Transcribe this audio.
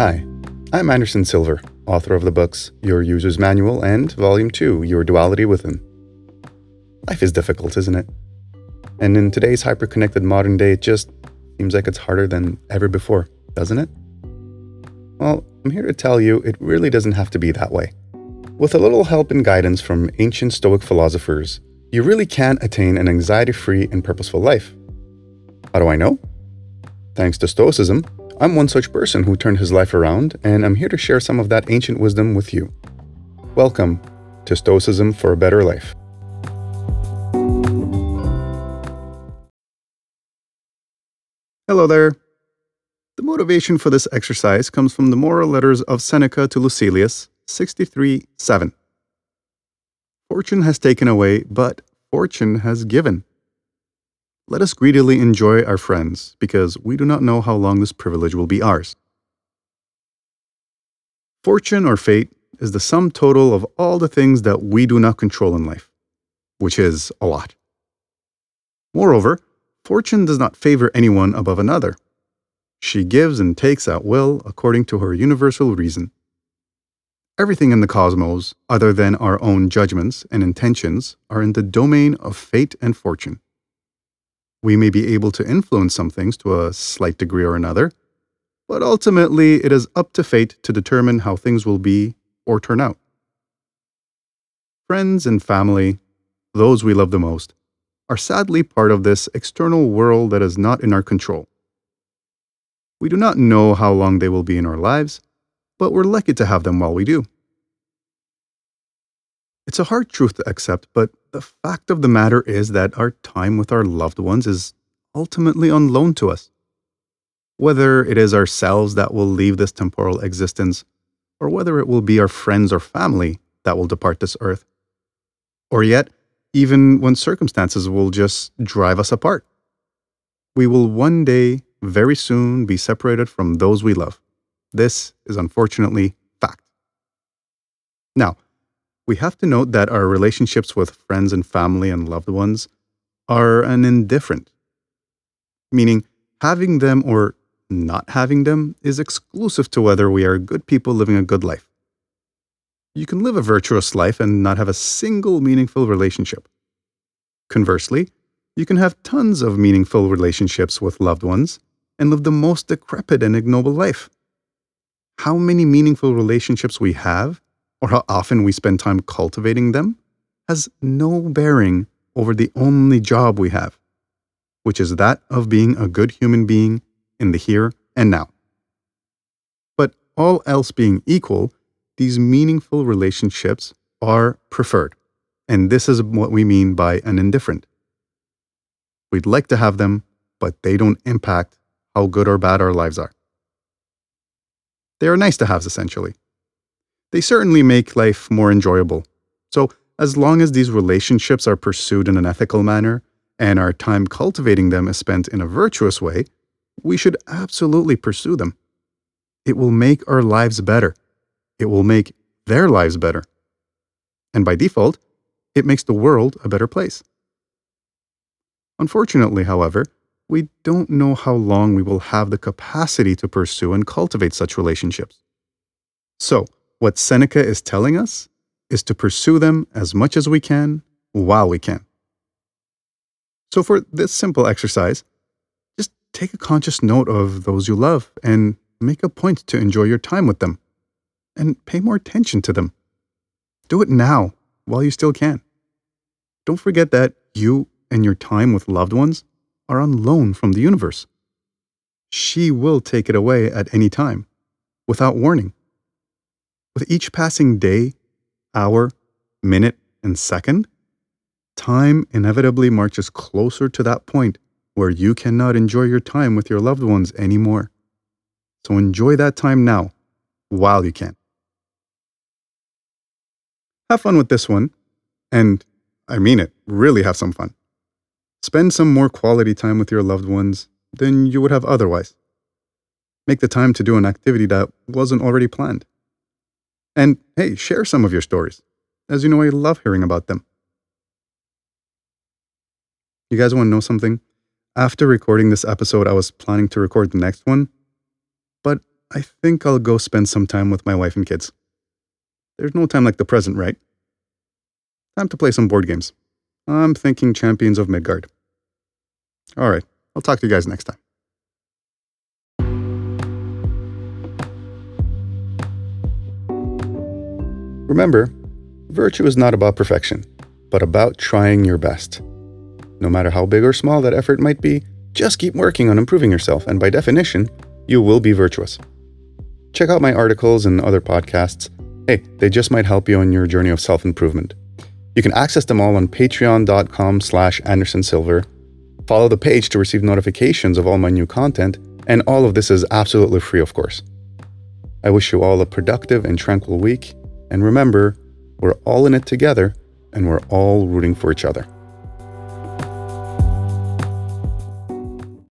Hi, I'm Anderson Silver, author of the books Your User's Manual and Volume 2 Your Duality Within. Life is difficult, isn't it? And in today's hyper-connected modern day, it just seems like it's harder than ever before, doesn't it? Well, I'm here to tell you it really doesn't have to be that way. With a little help and guidance from ancient Stoic philosophers, you really can attain an anxiety free and purposeful life. How do I know? Thanks to Stoicism, I'm one such person who turned his life around, and I'm here to share some of that ancient wisdom with you. Welcome to Stoicism for a Better Life. Hello there. The motivation for this exercise comes from the moral letters of Seneca to Lucilius, 63 7. Fortune has taken away, but fortune has given. Let us greedily enjoy our friends, because we do not know how long this privilege will be ours. Fortune or fate is the sum total of all the things that we do not control in life, which is a lot. Moreover, fortune does not favor anyone above another. She gives and takes at will according to her universal reason. Everything in the cosmos, other than our own judgments and intentions, are in the domain of fate and fortune. We may be able to influence some things to a slight degree or another, but ultimately it is up to fate to determine how things will be or turn out. Friends and family, those we love the most, are sadly part of this external world that is not in our control. We do not know how long they will be in our lives, but we're lucky to have them while we do. It's a hard truth to accept, but the fact of the matter is that our time with our loved ones is ultimately on loan to us. Whether it is ourselves that will leave this temporal existence, or whether it will be our friends or family that will depart this earth. Or yet, even when circumstances will just drive us apart. We will one day, very soon, be separated from those we love. This is unfortunately fact. Now, we have to note that our relationships with friends and family and loved ones are an indifferent, meaning having them or not having them is exclusive to whether we are good people living a good life. You can live a virtuous life and not have a single meaningful relationship. Conversely, you can have tons of meaningful relationships with loved ones and live the most decrepit and ignoble life. How many meaningful relationships we have or how often we spend time cultivating them has no bearing over the only job we have, which is that of being a good human being in the here and now. But all else being equal, these meaningful relationships are preferred. And this is what we mean by an indifferent. We'd like to have them, but they don't impact how good or bad our lives are. They are nice to have, essentially they certainly make life more enjoyable. So, as long as these relationships are pursued in an ethical manner and our time cultivating them is spent in a virtuous way, we should absolutely pursue them. It will make our lives better. It will make their lives better. And by default, it makes the world a better place. Unfortunately, however, we don't know how long we will have the capacity to pursue and cultivate such relationships. So, what Seneca is telling us is to pursue them as much as we can while we can. So, for this simple exercise, just take a conscious note of those you love and make a point to enjoy your time with them and pay more attention to them. Do it now while you still can. Don't forget that you and your time with loved ones are on loan from the universe. She will take it away at any time without warning. With each passing day, hour, minute, and second, time inevitably marches closer to that point where you cannot enjoy your time with your loved ones anymore. So enjoy that time now while you can. Have fun with this one, and I mean it, really have some fun. Spend some more quality time with your loved ones than you would have otherwise. Make the time to do an activity that wasn't already planned. And hey, share some of your stories. As you know, I love hearing about them. You guys want to know something? After recording this episode, I was planning to record the next one, but I think I'll go spend some time with my wife and kids. There's no time like the present, right? Time to play some board games. I'm thinking Champions of Midgard. All right, I'll talk to you guys next time. Remember, virtue is not about perfection, but about trying your best. No matter how big or small that effort might be, just keep working on improving yourself, and by definition, you will be virtuous. Check out my articles and other podcasts. Hey, they just might help you on your journey of self-improvement. You can access them all on patreon.com slash andersonsilver. Follow the page to receive notifications of all my new content, and all of this is absolutely free, of course. I wish you all a productive and tranquil week, and remember, we're all in it together, and we're all rooting for each other.